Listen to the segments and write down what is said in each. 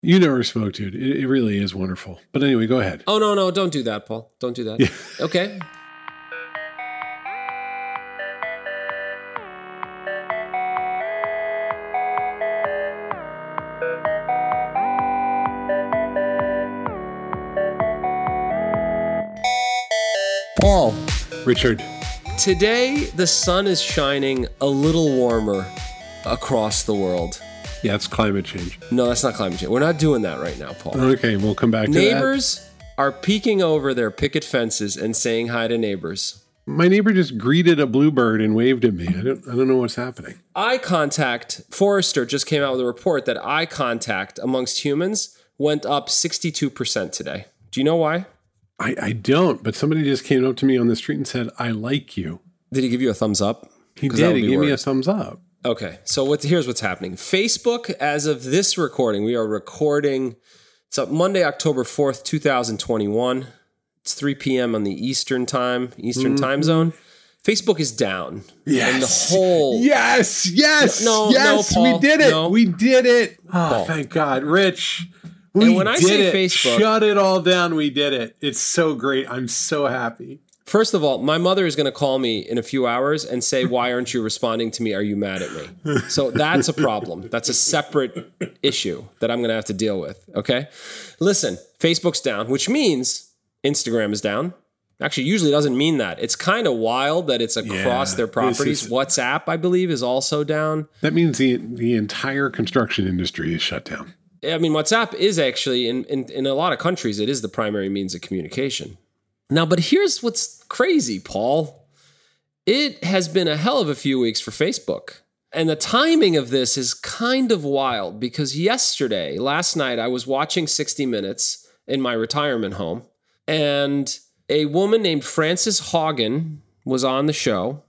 You never spoke to it. It, it really is wonderful. But anyway, go ahead. Oh no, no, don't do that, Paul. Don't do that. Okay. Paul, Richard. today the sun is shining a little warmer across the world. Yeah, it's climate change. No, that's not climate change. We're not doing that right now, Paul. Okay, we'll come back to Neighbors are peeking over their picket fences and saying hi to neighbors. that. My neighbor just greeted a bluebird and waved at me. I don't I don't know what's happening. Eye contact, Forrester just came out with a report that eye contact amongst humans went up 62% today. Do you know why? I, I don't, but somebody just came up to me on the street and said, I like you. Did he give you a thumbs up? He 'Cause that did. would He be gave me a worse. thumbs up. Okay, so what, here's what's happening. Facebook, as of this recording, we are recording. It's up Monday, October fourth, two thousand twenty-one. It's three p.m. on the Eastern time, Eastern mm-hmm. time zone. Facebook is down. And the whole Yes, yes, No, no, yes, Paul, we did it. no. We did it. Oh, Paul. thank God, Rich. We And when I did say it. Facebook- shut it all down. We did it. It's so great. I'm so happy. First of all, my mother is going to call me in a few hours and say, Why aren't you responding to me? Are you mad at me? So that's a problem. That's a separate issue that I'm going to have to deal with. Okay. Listen, Facebook's down, which means Instagram is down. Actually, usually doesn't mean that. It's kind of wild that it's across Yeah, their properties. is- WhatsApp, I believe, is also down. That means the the entire construction industry is shut down. I mean, WhatsApp is actually in, in in a lot of countries, it is the primary means of communication. Now, but here's what's crazy, Paul. It has been a hell of a few weeks for Facebook. And the timing of this is kind of wild because yesterday, last night, I was watching 60 Minutes in my retirement home, and a woman named Frances Haugen was on the show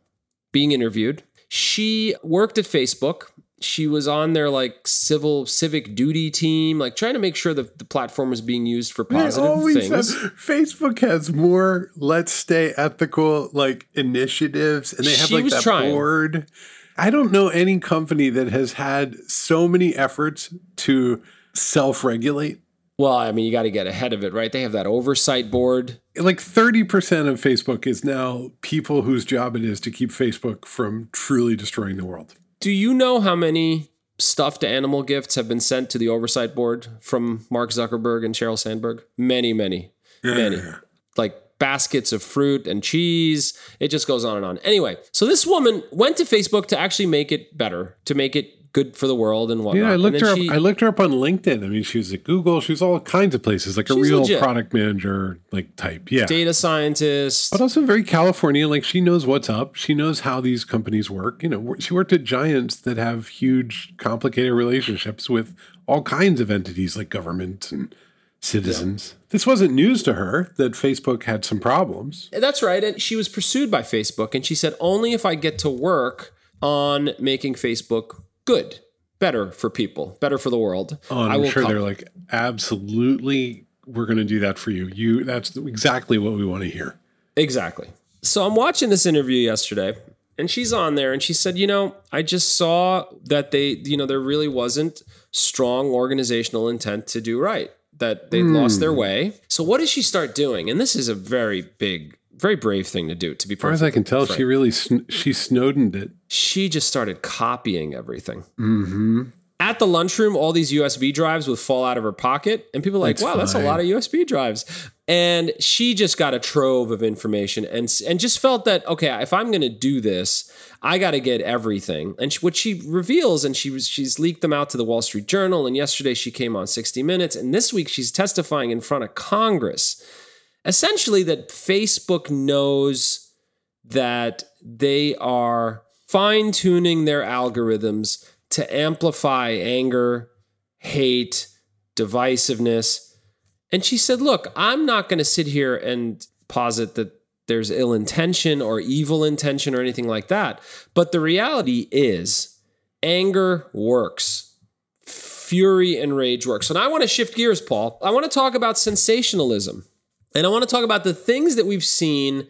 being interviewed. She worked at Facebook. She was on their like civil civic duty team, like trying to make sure that the platform was being used for positive things. have- Facebook has more let's stay ethical like initiatives and they have She like that trying. board. I don't know any company that has had so many efforts to self-regulate. Well, I mean, you got to get ahead of it, right? They have that oversight board. Like 30% of Facebook is now people whose job it is to keep Facebook from truly destroying the world. Do you know how many stuffed animal gifts have been sent to the oversight board from Mark Zuckerberg and Sheryl Sandberg? Many, many, many. Like baskets of fruit and cheese. It just goes on and on. Anyway, so this woman went to Facebook to actually make it better, to make it good for the world and whatnot. Yeah, I looked her she- up. I looked her up on LinkedIn. I mean, she was at Google. She was all kinds of places, like a real legit. product manager like type. Yeah. data scientist. But also very California. Like she knows what's up. She knows how these companies work. You know, she worked at giants that have huge, complicated relationships with all kinds of entities like government and citizens. This wasn't news to her that Facebook had some problems. Eh, that's right. And she was pursued by Facebook. And she said, only if I get to work on making Facebook good, better for people, better for the world. Oh, I'm will sure come. they're like, absolutely, we're going to do that for you. You, that's exactly what we want to hear. Exactly. So I'm watching this interview yesterday, and she's on there, and she said, you know, I just saw that they, you know, there really wasn't strong organizational intent to do right, that they lost their hmm. way. So what does she start doing? And this is a very big, very brave thing to do, to be As far as I can tell, she really sn- she Snowdened it. She just started copying everything. Mm-hmm. At the lunchroom, all these USB drives would fall out of her pocket, and people are like, That's "Wow, that's a lot of USB drives." And she just got a trove of information, and and just felt that okay, if I'm going to do this, I got to get everything. And she, what she reveals, and she was she's leaked them out to the Wall Street Journal, and yesterday she came on 60 Minutes, and this week she's testifying in front of Congress, essentially that Facebook knows that they are fine tuning their algorithms to amplify anger, hate, divisiveness. And she said, Look, I'm not going to sit here and posit that there's ill intention or evil intention or anything like that. But the reality is, anger works. Fury and rage works. And I want to shift gears, Paul. I want to talk about sensationalism. And I want to talk about the things that we've seen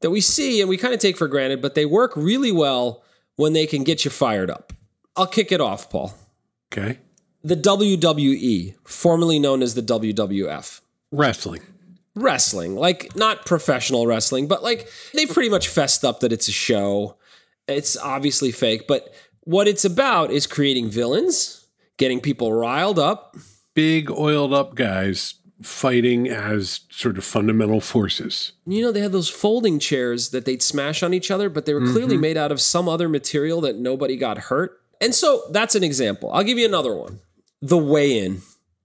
that we see and we kind of take for granted, but they work really well when they can get you fired up. I'll kick it off, Paul. Okay. the WWE, formerly known as the WWF. Wrestling. Wrestling, like not professional wrestling, but like they pretty much fessed up that it's a show. It's obviously fake, but what it's about is creating villains, getting people riled up. Big oiled up guys fighting as sort of fundamental forces. You know, they had those folding chairs that they'd smash on each other, but they were clearly made out of some other material that nobody got hurt. And so that's an example. I'll give you another one the weigh in.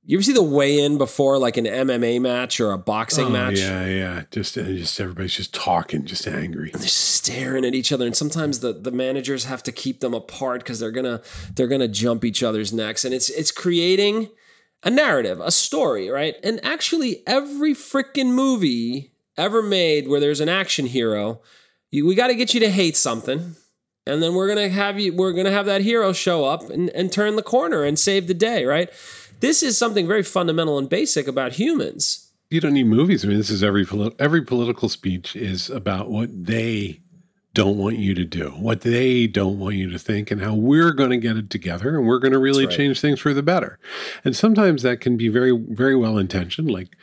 You ever see the weigh in before, like an MMA match or a boxing Oh, match? yeah, yeah. Just, uh, just everybody's just talking, just angry. they're staring at each other and sometimes the, the managers have to keep them apart because they're gonna they're gonna jump each other's necks and it's it's creating a narrative a story right? And actually every freaking movie ever made where there's an action hero you, we got to get you to hate something. And then we're gonna have you we're gonna have that hero show up and, and turn the corner and save the day right? This is something very fundamental and basic about humans. You don't need movies. I mean, this is every every political speech is about what they don't want you to do, what they don't want you to think, and how we're going to get it together, and we're going to really right. change things for the better. And sometimes that can be very, very well intentioned, like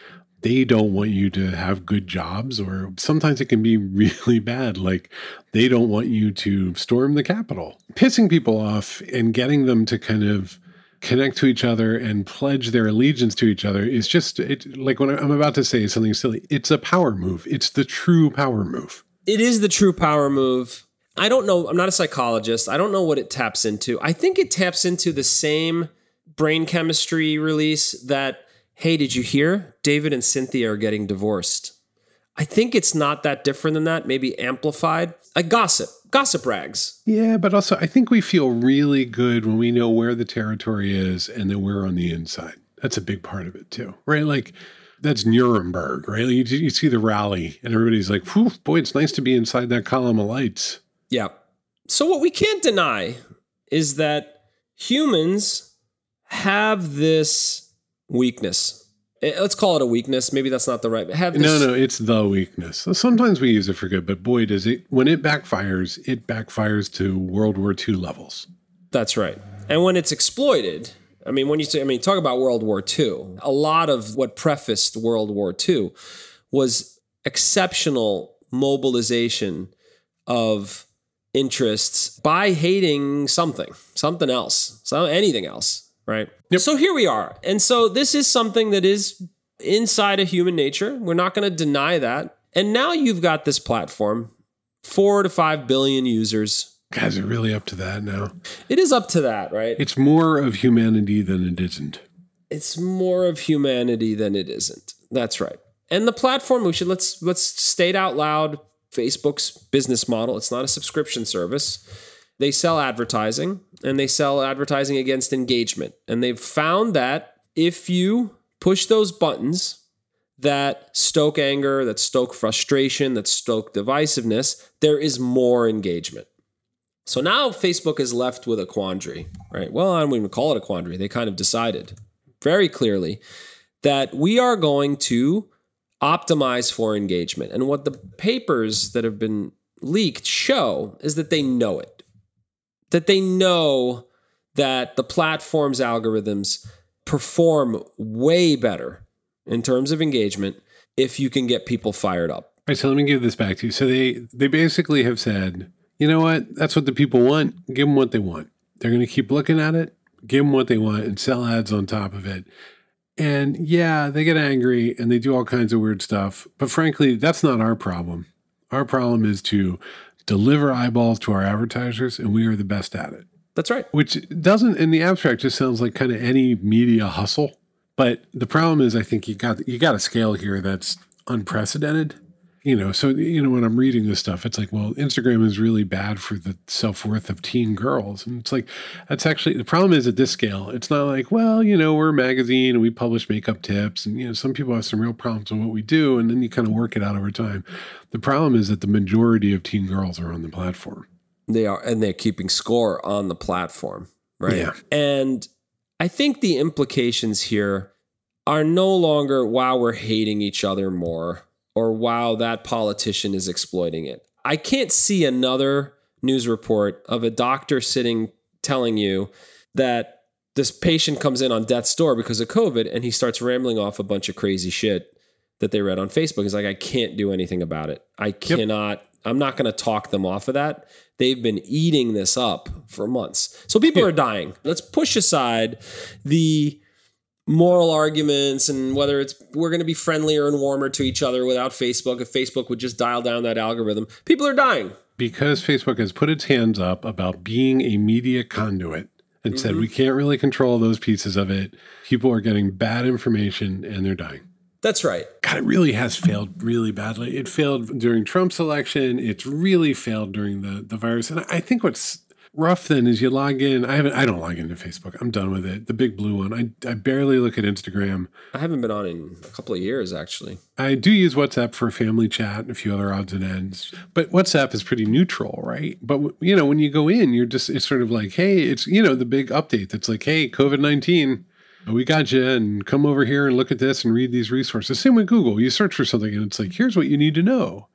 they don't want you to have good jobs, or sometimes it can be really bad, like they don't want you to storm the Capitol. Pissing people off and getting them to kind of connect to each other and pledge their allegiance to each other is just it, like when I'm about to say something silly. It's a power move. It's the true power move. It is the true power move. I don't know. I'm not a psychologist. I don't know what it taps into. I think it taps into the same brain chemistry release that, hey, did you hear? David and Cynthia are getting divorced. I think it's not that different than that, maybe amplified. Like gossip, gossip rags. Yeah, but also I think we feel really good when we know where the territory is and that we're on the inside. That's a big part of it too, right? Like that's Nuremberg, right? You, you see the rally and everybody's like, boy, it's nice to be inside that column of lights. Yeah. So what we can't deny is that humans have this weakness. Eh, Let's call it a weakness. Maybe that's not the right. Have this, No, no, it's the weakness. Sometimes we use it for good, but boy, does it, when it backfires, it backfires to World War II levels. That's right. And when it's exploited, I mean, when you say, I mean, talk about World War II, a lot of what prefaced World War II was exceptional mobilization of interests by hating something, something else, so anything else, right? So here we are. And so this is something that is inside of human nature. We're not going to deny that. And now you've got this platform, four to five billion users. Guys are really up to that now. It is up to that, right? It's more of humanity than it isn't. it's more of humanity than it isn't. That's right. And the platform we should let's let's state out loud Facebook's business model. It's not a subscription service. They sell advertising and they sell advertising against engagement. And they've found that if you push those buttons that stoke anger, that stoke frustration, that stoke divisiveness, there is more engagement. So now Facebook is left with a quandary, right? Well, I don't even call it a quandary. They kind of decided very clearly that we are going to optimize for engagement. And what the papers that have been leaked show is that they know it, that they know that the platform's algorithms perform way better in terms of engagement if you can get people fired up. All right, so let me give this back to you. So they they basically have said, you know what? That's what the people want. Give them what they want. They're going to keep looking at it. Give them what they want and sell ads on top of it. And yeah, they get angry and they do all kinds of weird stuff. But frankly, that's not our problem. Our problem is to deliver eyeballs to our advertisers, and we are the best at it. That's right. Which doesn't, in the abstract, just sounds like kind of any media hustle. But the problem is, I think you got you got a scale here that's unprecedented. You know, so you know when I'm reading this stuff, it's like, well, Instagram is really bad for the self worth of teen girls, and it's like that's actually the problem is at this scale. It's not like, well, you know, we're a magazine and we publish makeup tips, and you know, some people have some real problems with what we do, and then you kind of work it out over time. The problem is that the majority of teen girls are on the platform. They are, and they're keeping score on the platform, right? Yeah. And I think the implications here are no longer, wow, we're hating each other more, or wow, that politician is exploiting it. I can't see another news report of a doctor sitting telling you that this patient comes in on death's door because of COVID and he starts rambling off a bunch of crazy shit that they read on Facebook. He's like, I can't do anything about it. I cannot, I'm not going to talk them off of that. They've been eating this up for months. So people are dying. Let's push aside the moral arguments and whether it's we're going to be friendlier and warmer to each other without Facebook. If Facebook would just dial down that algorithm, people are dying. Because Facebook has put its hands up about being a media conduit and said mm-hmm. we can't really control those pieces of it, people are getting bad information and they're dying. That's right. God, it really has failed really badly. It failed during Trump's election. It's really failed during the, the virus. And I think what's rough then is you log in. I haven't I don't log into Facebook. I'm done with it. The big blue one. I, I barely look at Instagram. I haven't been on in a couple of years actually. I do use WhatsApp for family chat and a few other odds and ends. But WhatsApp is pretty neutral, right? But you know, when you go in, you're just it's sort of like, hey, it's you know, the big update that's like, hey, COVID nineteen we got you and come over here and look at this and read these resources. Same with Google. You search for something and it's like, here's what you need to know.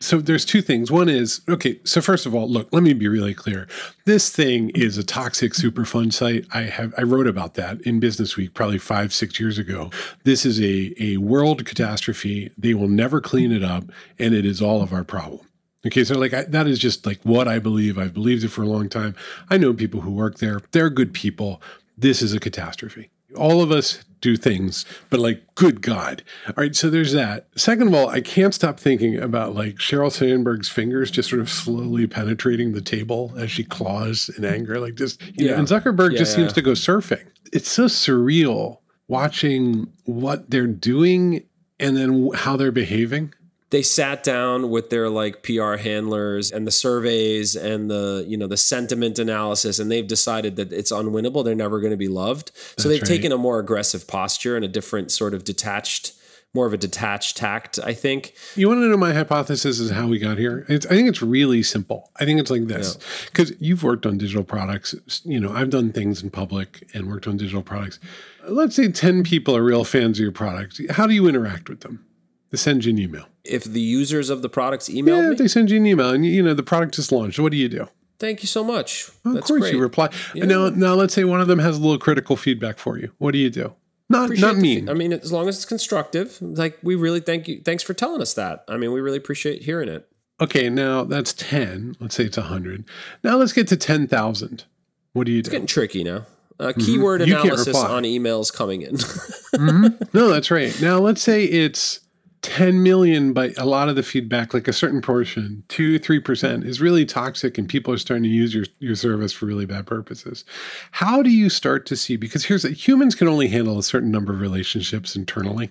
So there's two things. One is, okay, so first of all, look, let me be really clear. This thing is a toxic Superfund site. I have I wrote about that in Business Week probably five, six years ago. This is a, a world catastrophe. They will never clean it up, and it is all of our problem. Okay, so like I, that is just like what I believe. I've believed it for a long time. I know people who work there. They're good people. This is a catastrophe all of us do things, but like, good God. All right, so there's that. Second of all, I can't stop thinking about like Sheryl Sandberg's fingers just sort of slowly penetrating the table as she claws in anger. Like, just, you Yeah. know, and Zuckerberg Yeah, just yeah. seems to go surfing. It's so surreal watching what they're doing and then how they're behaving. They sat down with their like PR handlers and the surveys and the you know the sentiment analysis and they've decided that it's unwinnable they're never going to be loved so they've right. taken a more aggressive posture and a different sort of detached more of a detached tact i think You want to know my hypothesis is how we got here? It's, I think it's really simple. I think it's like this because you've worked on digital products. You know, I've done things in public and worked on digital products. Let's say 10 people are real fans of your product. How do you interact with them? They send you an email. if the users of the products email Yeah, me they send you an email and, you know, the product is launched. What do you do? thank you so much Well, that's of course great you reply. And now, now let's say one of them has a little critical feedback for you. What do you do? Not, Appreciate not mean. I mean, as long as it's constructive, like we really thank you. Thanks for telling us that. I mean, we really appreciate hearing it. Okay, now that's 10. Let's say it's 100. Now let's get to 10,000. What do you do? It's getting tricky now. Uh, keyword Mm-hmm. Analysis on emails coming in. No, that's right. Now let's say it's 10 million, but a lot of the feedback, like a certain portion, two, three percent, is really toxic and people are starting to use your, your service for really bad purposes. How do you start to see? Because here's that humans can only handle a certain number of relationships internally.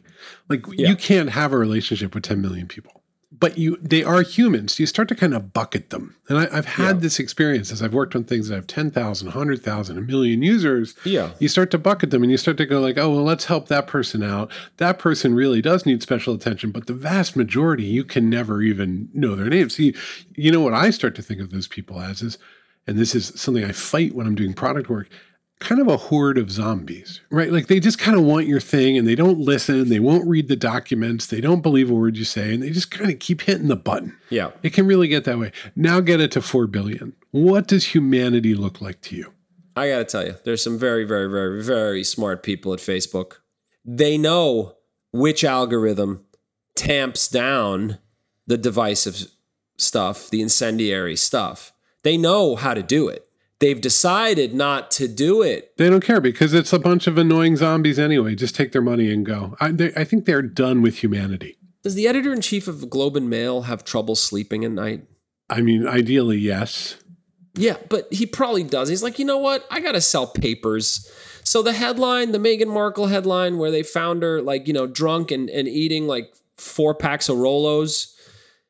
Like you can't have a relationship with 10 million people. But you, they are humans. You start to kind of bucket them, and I, I've had this experience as I've worked on things that have 10,000, 100,000, a million users. Yeah. you start to bucket them and you start to go like oh well let's help that person out. That person really does need special attention but the vast majority you can never even know their names. See you know what i start to think of those people as is and this is something i fight when i'm doing product work kind of a horde of zombies right like they just kind of want your thing and they don't listen they won't read the documents they don't believe a word you say and they just kind of keep hitting the button Yeah. it can really get that way now get it to 4 billion what does humanity look like to you I got to tell you, there's some very, very, very, very smart people at Facebook. They know which algorithm tamps down the divisive stuff, the incendiary stuff. They know how to do it. They've decided not to do it. They don't care because it's a bunch of annoying zombies anyway. Just take their money and go. I, they, I think they're done with humanity. Does the editor in chief of Globe and Mail have trouble sleeping at night? I mean, ideally, yes. Yeah, but he probably does. He's like, you know what? I gotta sell papers. So the headline, the Meghan Markle headline, where they found her like, you know, drunk and, and eating like four packs of Rolos.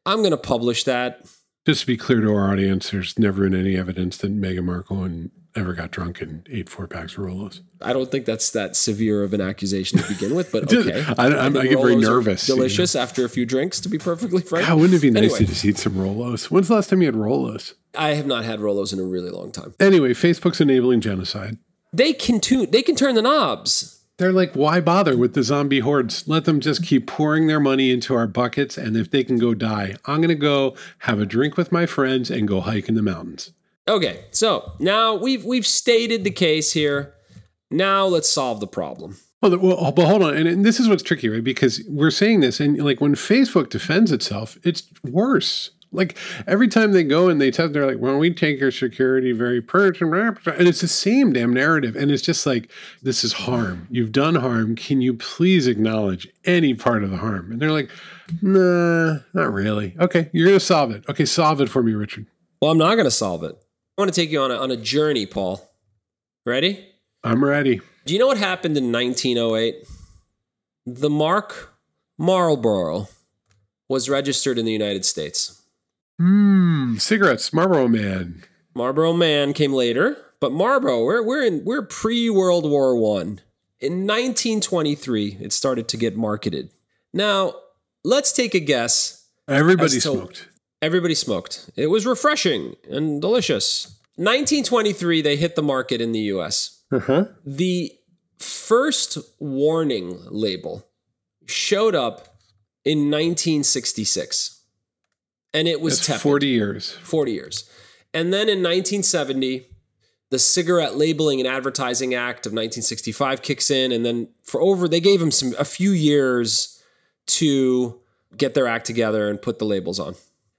I'm gonna publish that. Just to be clear to our audience, there's never been any evidence that Meghan Markle and ever got drunk and ate four packs of Rolos. I don't think that's that severe of an accusation to begin with, but okay. I- I'm- I get very Rolos nervous, you know. Delicious after a few drinks, to be perfectly frank. God, wouldn't it be nice Anyway. to just eat some Rolos? When's the last time you had Rolos? I have not had Rolos in a really long time. Anyway, Facebook's enabling genocide. They can tune. They can turn the knobs. They're like, why bother with the zombie hordes? Let them just keep pouring their money into our buckets, and if they can go die, I'm going to go have a drink with my friends and go hike in the mountains. Okay, so now we've we've stated the case here. Now let's solve the problem. Well, well, but hold on, and, and this is what's tricky, right? Because we're saying this, and like when Facebook defends itself, it's worse. Like every time they go and they tell, they're like, "Well, we take your security very personal," and it's the same damn narrative, and it's just like, "This is harm. You've done harm. Can you please acknowledge any part of the harm?" And they're like, "Nah, not really. Okay, you're gonna solve it. Okay, solve it for me, Richard." Well, I'm not gonna solve it. I want to take you on a, on a journey, Paul. Ready? I'm ready. Do you know what happened in 1908? The mark Marlboro was registered in the United States. Hmm, cigarettes, Marlboro Man. Marlboro Man came later, but Marlboro, we're we're in we're pre World War One. In 1923, it started to get marketed. Now, let's take a guess. Everybody smoked. Everybody smoked. It was refreshing and delicious. 1923, they hit the market in the US. Uh-huh. The first warning label showed up in 1966 and it was That's 40 years. 40 years. And then in 1970, the Cigarette Labeling and Advertising Act of 1965 kicks in, and then for over they gave them some a few years to get their act together and put the labels on.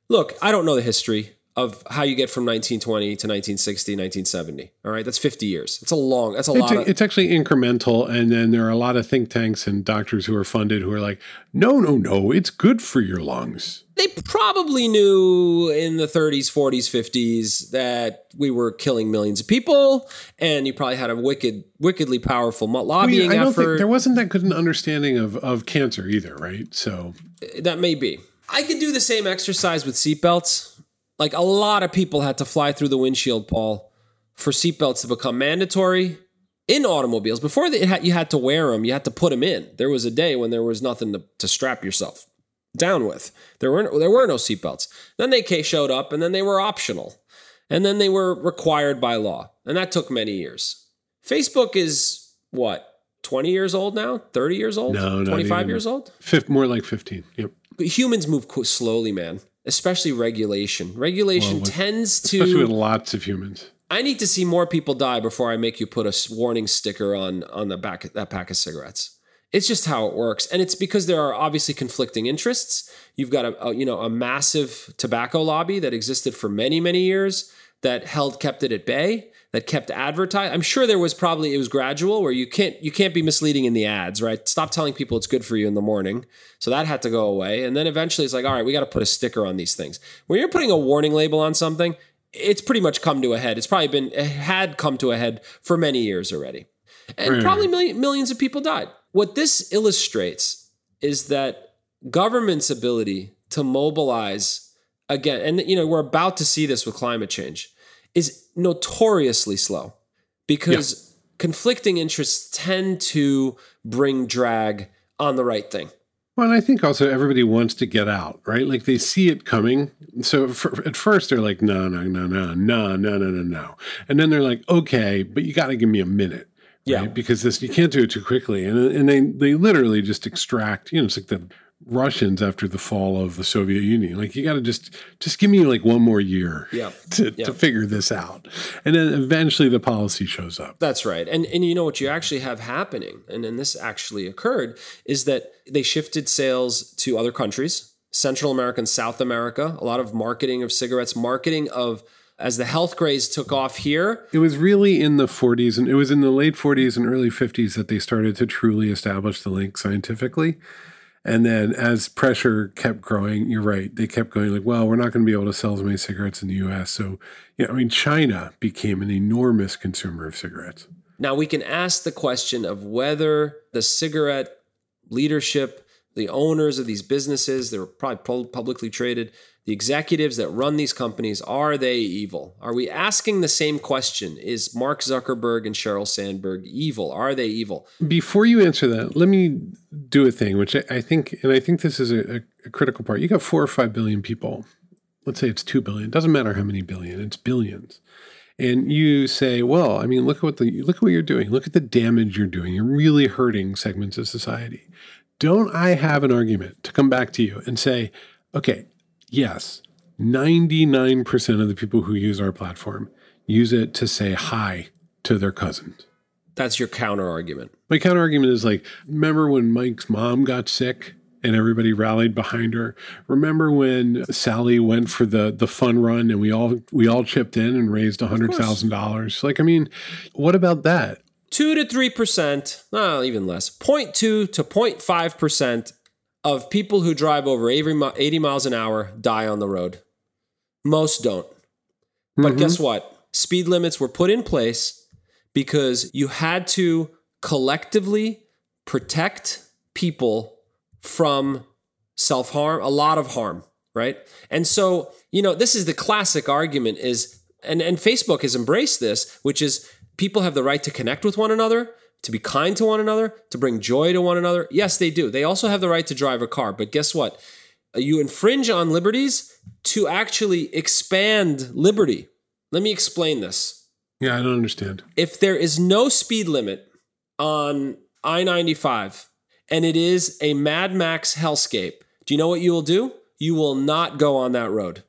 Look, I don't know the history of how you get from 1920 to 1960, 1970. All right, that's 50 years. It's a long. That's a it's lot. A, of, it's actually incremental, and then there are a lot of think tanks and doctors who are funded who are like, no, no, no, it's good for your lungs. They probably knew in the 30s, 40s, 50s that we were killing millions of people, and you probably had a wicked, wickedly powerful lobbying I don't effort. Think, there wasn't that good an understanding of of cancer either, right? So that may be. I could do the same exercise with seatbelts. Like a lot of people had to fly through the windshield, Paul, for seatbelts to become mandatory in automobiles. Before had, you had to wear them, you had to put them in. There was a day when there was nothing to, to strap yourself down with. There were there were no seatbelts. Then they showed up, and then they were optional, and then they were required by law, and that took many years. Facebook is what twenty years old now, thirty years old, no, twenty five years old, Fifth, more like fifteen. Yep. But humans move slowly, man especially regulation. Regulation well, with, tends to especially with lots of humans. I need to see more people die before I make you put a warning sticker on on the back of that pack of cigarettes. It's just how it works, and it's because there are obviously conflicting interests. You've got a, a you know a massive tobacco lobby that existed for many many years that held kept it at bay that kept advertising. I'm sure there was probably it was gradual where you can't you can't be misleading in the ads, right? Stop telling people it's good for you in the morning. So that had to go away. And then eventually it's like, all right, we got to put a sticker on these things. When you're putting a warning label on something, it's pretty much come to a head. It's probably been it had come to a head for many years already. And hmm. probably million, millions of people died. What this illustrates is that government's ability to mobilize again and you know we're about to see this with climate change is notoriously slow because yeah. conflicting interests tend to bring drag on the right thing. Well, and I think also everybody wants to get out, right? Like they see it coming. So for, at first they're like, no, no, no, no, no, no, no, no, no. And then they're like, okay, but you got to give me a minute. Right? Yeah. Because this, you can't do it too quickly. And, and they, they literally just extract, you know, it's like the Russians after the fall of the Soviet Union. Like you got to just just give me like one more year yeah. to, yeah. to figure this out. And then eventually the policy shows up. That's right. And and you know what you actually have happening, and then this actually occurred, is that they shifted sales to other countries, Central America and South America, a lot of marketing of cigarettes, marketing of as the health craze took off here. It was really in the 40s and it was in the late 40s and early 50s that they started to truly establish the link scientifically. And then as pressure kept growing, you're right, they kept going like, well, we're not going to be able to sell as many cigarettes in the US. So, yeah, I mean, China became an enormous consumer of cigarettes. Now we can ask the question of whether the cigarette leadership, the owners of these businesses, they're probably publicly traded, the executives that run these companies, are they evil? Are we asking the same question? Is Mark Zuckerberg and Sheryl Sandberg evil? Are they evil? Before you answer that, let me do a thing, which I think, and I think this is a, a critical part. You got four or five billion people. Let's say it's two billion. Doesn't matter how many billion, it's billions. And you say, well, I mean, look at what the look at what you're doing. Look at the damage you're doing. You're really hurting segments of society. Don't I have an argument to come back to you and say, okay, yes, 99% of the people who use our platform use it to say hi to their cousins. That's your counter argument. My counter argument is like, remember when Mike's mom got sick and everybody rallied behind her? Remember when Sally went for the the fun run and we all we all chipped in and raised hundred thousand dollars? Like, I mean, what about that? Two to three percent, well, even less, 0.2 to 0.5 percent of people who drive over 80 miles an hour die on the road. Most don't. But mm-hmm. guess what? Speed limits were put in place because you had to collectively protect people from self harm, a lot of harm, right? And so, you know, this is the classic argument is and and Facebook has embraced this, which is people have the right to connect with one another, to be kind to one another, to bring joy to one another. Yes, they do. They also have the right to drive a car, but guess what? Uh, you infringe on liberties to actually expand liberty. Let me explain this. Yeah, I don't understand. If there is no speed limit on I 95 and it is a Mad Max hellscape, do you know what you will do? You will not go on that road.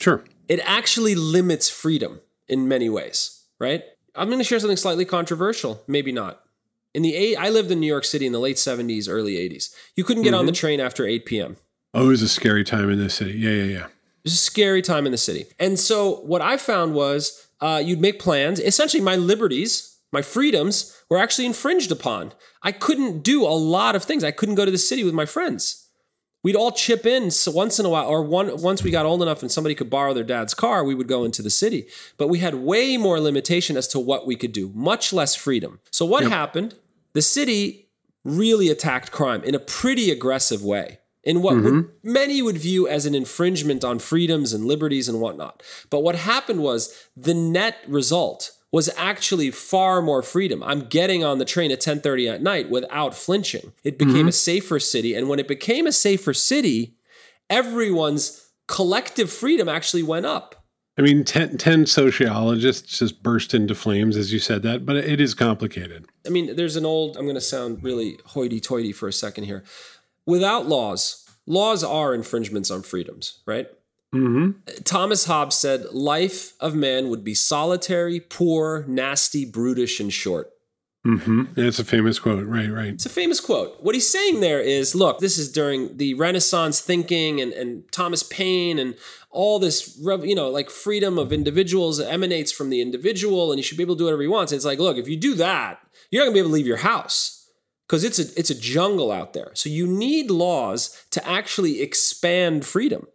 Sure. It actually limits freedom in many ways, right? I'm going to share something slightly controversial, maybe not. In the eight, I lived in New York City in the late 70s, early 80s. You couldn't get mm-hmm. on the mm-hmm. train after 8 p.m. Oh, it was a scary time in the city. Yeah, yeah, yeah. It was a scary time in the city. And so what I found was uh, you'd make plans. Essentially, my liberties, my freedoms were actually infringed upon. I couldn't do a lot of things. I couldn't go to the city with my friends. We'd all chip in so once in a while, or one, once we got old enough and somebody could borrow their dad's car, we would go into the city. But we had way more limitation as to what we could do, much less freedom. So what yep. happened? The city really attacked crime in a pretty aggressive way in what mm-hmm. would, many would view as an infringement on freedoms and liberties and whatnot. But what happened was the net result was actually far more freedom. I'm getting on the train at 10:30 at night without flinching. It became mm-hmm. a safer city and when it became a safer city, everyone's collective freedom actually went up. I mean, 10, 10, sociologists just burst into flames as you said that, but it is complicated. I mean, there's an old, I'm going to sound really hoity toity for a second here without laws, laws are infringements on freedoms, right? Mm-hmm. Thomas Hobbes said, Life of man would be solitary, poor, nasty, brutish, and short. Mm-hmm. That's a famous quote. Right, right. It's a famous quote. What he's saying there is look, this is during the Renaissance thinking and, and Thomas Paine and all this, you know, like freedom of individuals emanates from the individual and you should be able to do whatever he wants. And it's like, look, if you do that, you're not going to be able to leave your house because it's a it's a jungle out there. So you need laws to actually expand freedom.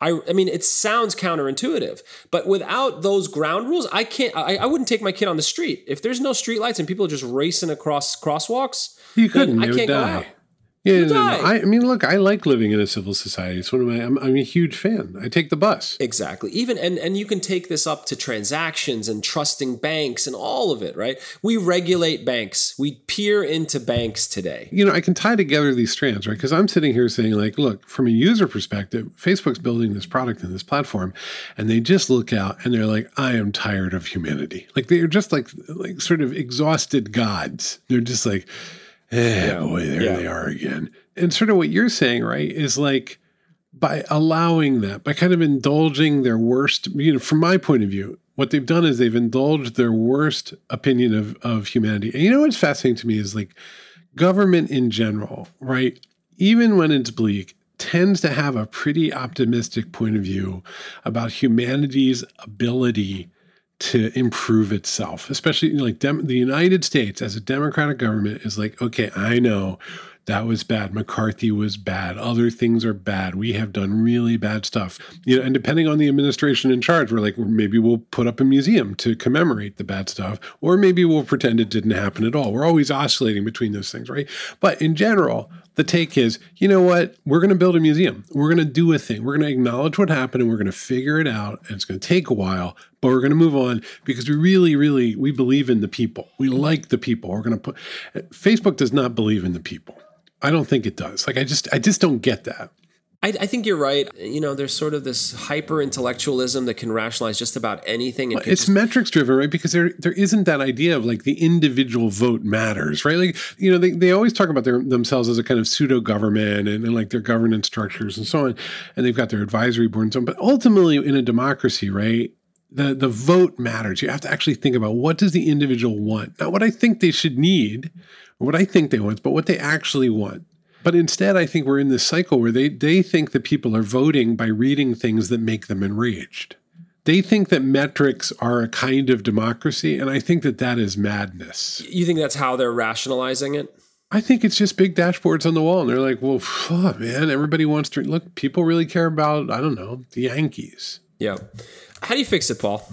I, I mean, it sounds counterintuitive, but without those ground rules, I can't. I, I wouldn't take my kid on the street if there's no street lights and people are just racing across crosswalks. You couldn't. I can't go out. Yeah, no, no. I, I, mean, look, I like living in a civil society. It's one of my. I'm, I'm, a huge fan. I take the bus. Exactly. Even and and you can take this up to transactions and trusting banks and all of it. Right? We regulate banks. We peer into banks today. You know, I can tie together these strands, right? Because I'm sitting here saying, like, look, from a user perspective, Facebook's building this product and this platform, and they just look out and they're like, I am tired of humanity. Like they're just like like sort of exhausted gods. They're just like Eh, yeah. boy, there yeah. they are again. And sort of what you're saying, right, is like by allowing that, by kind of indulging their worst, you know, from my point of view, what they've done is they've indulged their worst opinion of, of humanity. And you know what's fascinating to me is like government in general, right? Even when it's bleak, tends to have a pretty optimistic point of view about humanity's ability to improve itself, especially like dem- the United States as a democratic government is like, okay, I know that was bad. McCarthy was bad. Other things are bad. We have done really bad stuff. You know, and depending on the administration in charge, we're like, maybe we'll put up a museum to commemorate the bad stuff, or maybe we'll pretend it didn't happen at all. We're always oscillating between those things, right? But in general, the take is, you know what? We're going to build a museum. We're going to do a thing. We're going to acknowledge what happened and we're going to figure it out. And it's going to take a while, but we're going to move on because we really, really, we believe in the people. We like the people. We're going to put, Facebook does not believe in the people. I don't think it does. Like I just I just don't get that. I, I, think you're right. You know, there's sort of this hyper intellectualism that can rationalize just about anything. Well, it's just- metrics driven, right? Because there there isn't that idea of like the individual vote matters, right? Like you know, they, they always talk about their, themselves as a kind of pseudo government and, and like their governance structures and so on, and they've got their advisory board and so on. But ultimately, in a democracy, right? The the vote matters. You have to actually think about what does the individual want, not what I think they should need, or what I think they want, but what they actually want. But instead, I think we're in this cycle where they they think that people are voting by reading things that make them enraged. They think that metrics are a kind of democracy, and I think that that is madness. You think that's how they're rationalizing it? I think it's just big dashboards on the wall, and they're like, "Well, fuck, man, everybody wants to look. People really care about I don't know the Yankees." Yeah. How do you fix it, Paul?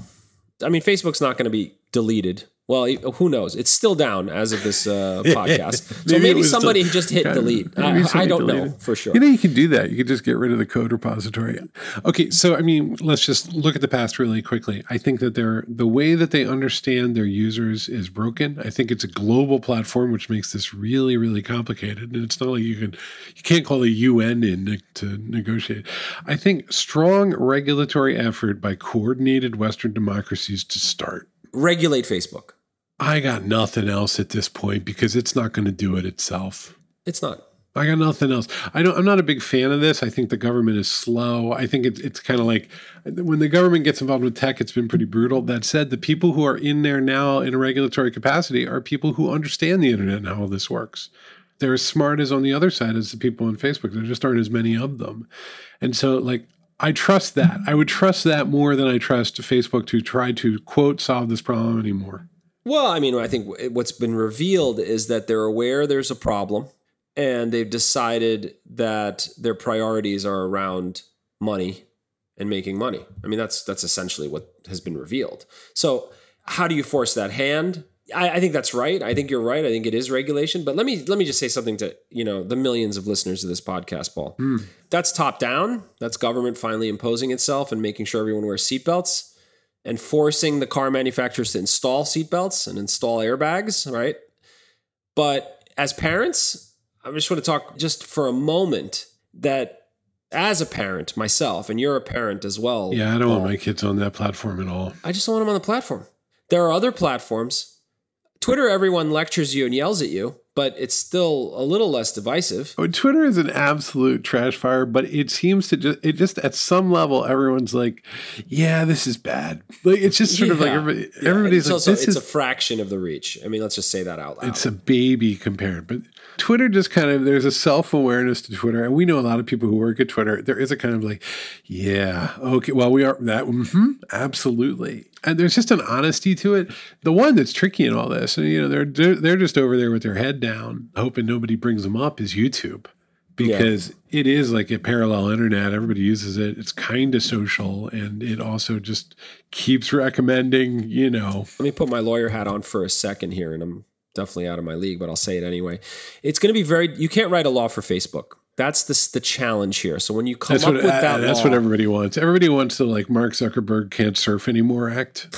I mean, Facebook's not going to be deleted. Well, who knows? It's still down as of this uh, podcast. so maybe, somebody still, just hit delete. I, I, don't know for sure. You know, you can do that. You could just get rid of the code repository. Okay, so I mean, let's just look at the past really quickly. I think that they're the way that they understand their users is broken. I think it's a global platform, which makes this really, really complicated. And it's not like you can you can't call the UN in to negotiate. I think strong regulatory effort by coordinated Western democracies to start regulate Facebook. I got nothing else at this point because it's not going to do it itself. It's not. I got nothing else. I don't. I'm not a big fan of this. I think the government is slow. I think it, it's kind of like when the government gets involved with tech, it's been pretty brutal. That said, the people who are in there now in a regulatory capacity are people who understand the internet and how all this works. They're as smart as on the other side as the people on Facebook. There just aren't as many of them, and so like I trust that. I would trust that more than I trust Facebook to try to quote solve this problem anymore. Well, I mean, I think what's been revealed is that they're aware there's a problem and they've decided that their priorities are around money and making money. I mean, that's that's essentially what has been revealed. So, how do you force that hand? I, I, think that's right. I think you're right. I think it is regulation. But let me let me just say something to you know the millions of listeners of this podcast, Paul. Mm. That's top down. That's government finally imposing itself and making sure everyone wears seatbelts and forcing the car manufacturers to install seatbelts and install airbags, right? But as parents, I just want to talk just for a moment that as a parent myself, and you're a parent as well. Yeah, I don't want my kids on that platform at all. I just don't want them on the platform. There are other platforms. Twitter, everyone lectures you and yells at you but it's still a little less divisive. Oh, Twitter is an absolute trash fire, but it seems to just it just at some level everyone's like, yeah, this is bad. Like it's just sort yeah. of like everybody, yeah. everybody's it's like, also, this it's is, a fraction of the reach. I mean, let's just say that out loud. It's a baby compared, but Twitter just kind of there's a self awareness to Twitter, and we know a lot of people who work at Twitter. There is a kind of like, yeah, okay, well, we are that, mm-hmm, absolutely, and there's just an honesty to it. The one that's tricky in all this, and you know, they're they're, they're just over there with their head down, hoping nobody brings them up, is YouTube because yeah. it is like a parallel internet. Everybody uses it. It's kind of social, and it also just keeps recommending. You know, let me put my lawyer hat on for a second here, and I'm definitely out of my league, but I'll say it anyway. It's going to be very. You can't write a law for Facebook. That's the the challenge here. So when you come that's up what, with uh, that, that's law, what everybody wants. Everybody wants to like Mark Zuckerberg can't surf anymore act.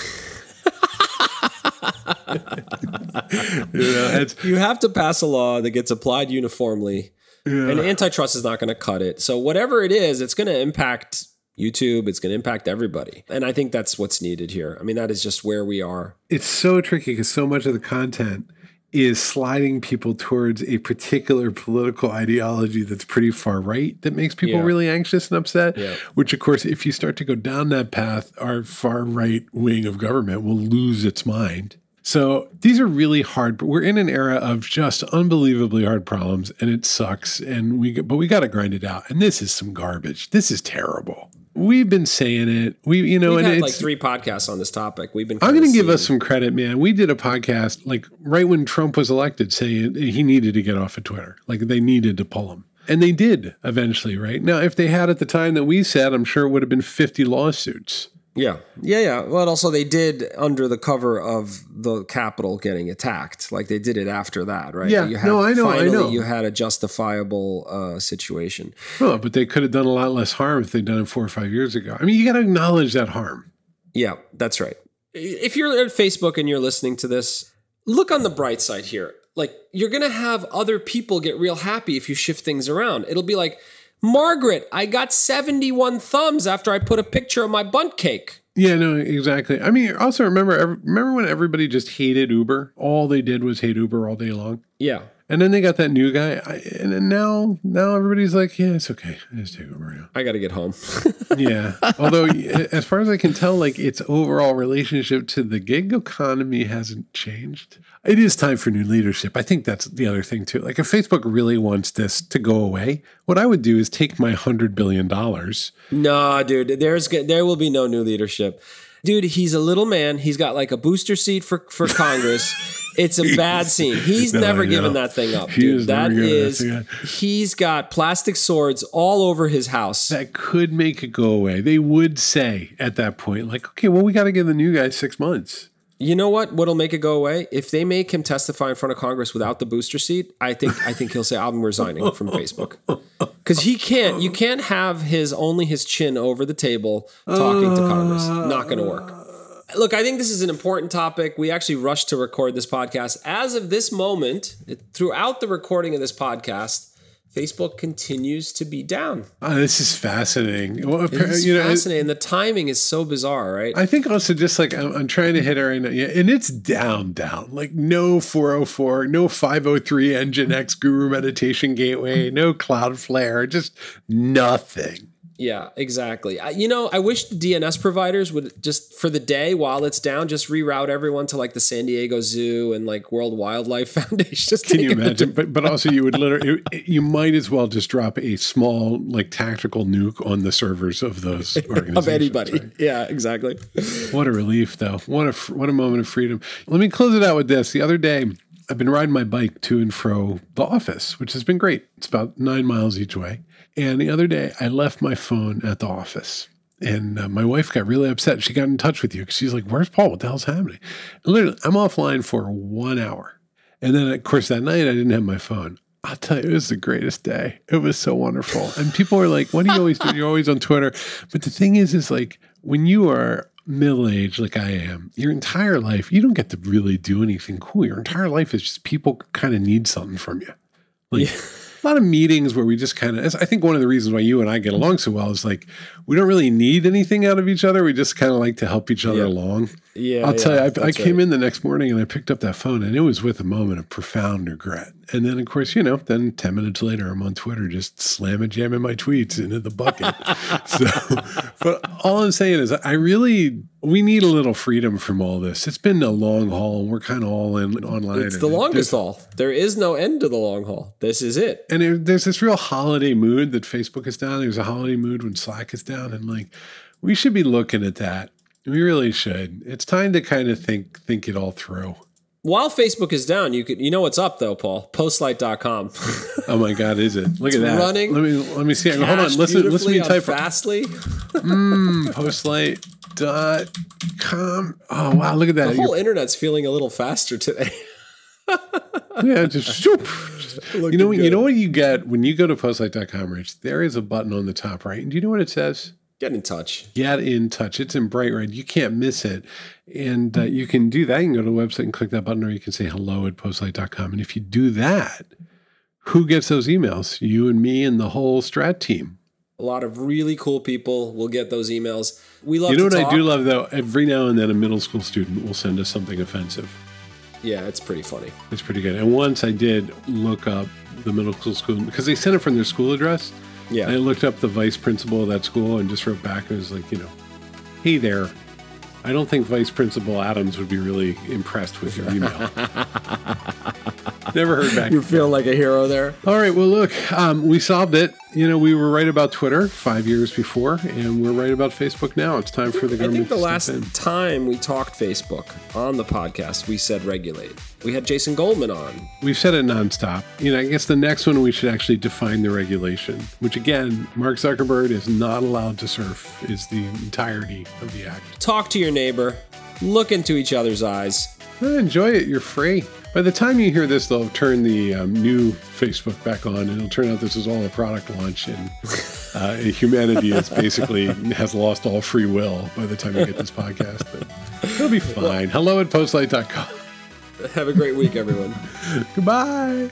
you, know, you have to pass a law that gets applied uniformly, yeah. and antitrust is not going to cut it. So whatever it is, it's going to impact YouTube. It's going to impact everybody. And I think that's what's needed here. I mean, that is just where we are. It's so tricky because so much of the content is sliding people towards a particular political ideology that's pretty far right that makes people yeah. really anxious and upset. Yeah. Which, of course, if you start to go down that path, our far right wing of government will lose its mind. So these are really hard, but we're in an era of just unbelievably hard problems and it sucks. And we, but we got to grind it out. And this is some garbage. This is terrible. We've been saying it. We, you know, We've and had like three podcasts on this topic. We've been. I'm going to give us some credit, man. We did a podcast like right when Trump was elected, saying he needed to get off of Twitter. Like they needed to pull him, and they did eventually. Right now, if they had at the time that we said, I'm sure it would have been 50 lawsuits. Yeah, yeah, yeah. Well, also they did under the cover of the Capitol getting attacked. Like they did it after that, right? Yeah. You had, no, I know. I know. You had a justifiable uh, situation. Oh, but they could have done a lot less harm if they'd done it four or five years ago. I mean, you got to acknowledge that harm. Yeah, that's right. If you're at Facebook and you're listening to this, look on the bright side here. Like you're gonna have other people get real happy if you shift things around. It'll be like Margaret, I got 71 thumbs after I put a picture of my Bundt cake. Yeah, no, exactly. I mean, also remember remember when everybody just hated Uber? All they did was hate Uber all day long. Yeah. And then they got that new guy, I, and then now now everybody's like, yeah, it's okay, I just take over now. I got to get home. yeah. Although, as far as I can tell, like its overall relationship to the gig economy hasn't changed. It is time for new leadership. I think that's the other thing too. Like, if Facebook really wants this to go away, what I would do is take my hundred billion dollars. No, dude, there's there will be no new leadership. Dude, he's a little man. He's got like a booster seat for for Congress. it's a bad scene. He's No, never I given that thing up, He dude. is That never giving that is he's got plastic swords all over his house. That could make it go away. They would say at that point, like, okay, well, we got to give the new guy six months. You know what? What'll make it go away? If they make him testify in front of Congress without the booster seat, I think I think he'll say I'm resigning from Facebook because he can't. You can't have his only his chin over the table talking to Congress. Not going to work. Look, I think this is an important topic. We actually rushed to record this podcast. As of this moment, throughout the recording of this podcast, Facebook continues to be down. Oh, this is fascinating. Well, It's you know, it- fascinating. the timing is so bizarre, right? I think also just like I'm, I'm trying to hit it right now. Yeah, and it's down, down. Like no 404, no 503 Nginx Guru Meditation Gateway, no Cloudflare, just nothing. Yeah, exactly. I, you know, I wish the DNS providers would just for the day while it's down, just reroute everyone to like the San Diego Zoo and like World Wildlife Foundation. Just Can you take them to- imagine? But but also you would literally you might as well just drop a small like tactical nuke on the servers of those organizations. of anybody? right? Yeah, exactly. What a relief, though. What a what a moment of freedom. Let me close it out with this. The other day, I've been riding my bike to and fro the office, which has been great. It's about nine miles each way. And the other day, I left my phone at the office. And uh, my wife got really upset. She got in touch with you because she's like, Where's Paul? What the hell's happening? And literally, I'm offline for one hour. And then, of course, that night I didn't have my phone. I'll tell you, it was the greatest day. It was so wonderful. And people are like, what do you always do? You're always on Twitter. But the thing is, is like when you are middle aged like I am, your entire life, you don't get to really do anything cool. Your entire life is just people kind of need something from you. Like a lot of meetings where we just kind of, I think one of the reasons why you and I get along so well is like we don't really need anything out of each other. We just kind of like to help each other Yeah. along. Yeah, I'll tell you, I, I came right. in the next morning and I picked up that phone and it was with a moment of profound regret. And then, of course, you know, then 10 minutes later, I'm on Twitter just slamming, jamming my tweets into the bucket. so, but all I'm saying is, I really, we need a little freedom from all this. It's been a long haul we're kind of all in online. It's the longest haul. There is no end to the long haul. This is it. And there, there's this real holiday mood that Facebook is down. There's a holiday mood when Slack is down. And like, we should be looking at that. We really should. It's time to kind of think think it all through. While Facebook is down, you could you know what's up though, Paul? Postlight.com. Oh my God, is it? Look at that. running. Let me let me see. Hold on. Listen. Listen to me type. fastly. Hmm, Postlight.com. Oh wow, look at that. The whole internet's feeling a little faster today. yeah, just shoop. You know what? You know what you get when you go to postlight.com, Rich. There is a button on the top right, and do you know what it says? Get in touch. Get in touch. It's in bright red. You can't miss it. And uh, you can do that. You can go to the website and click that button, or you can say hello at postlight.com. And if you do that, who gets those emails? You and me and the whole Strat team. A lot of really cool people will get those emails. We love You know what talk. I do love though? Every now and then a middle school student will send us something offensive. Yeah, it's pretty funny. It's pretty good. And once I did look up the middle school school because they sent it from their school address. Yeah. And I looked up the vice principal of that school and just wrote back. It was like, you know, hey there. I don't think Vice Principal Adams would be really impressed with your email. Never heard back. You feel like a hero there. All right. Well, look, um, we solved it. You know, we were right about Twitter five years before, and we're right about Facebook now. It's time for the government. I think the last in. time we talked Facebook on the podcast, we said regulate. We had Jason Goldman on. We've said it nonstop. You know, I guess the next one we should actually define the regulation, which again, Mark Zuckerberg is not allowed to surf, is the entirety of the act. Talk to your neighbor. Look into each other's eyes. Eh, enjoy it. You're free. By the time you hear this, they'll turned the um, new Facebook back on, and it'll turn out this is all a product launch, and uh, humanity is basically has lost all free will by the time you get this podcast. But it'll be fine. Hello at postlight.com. Have a great week, everyone. Goodbye.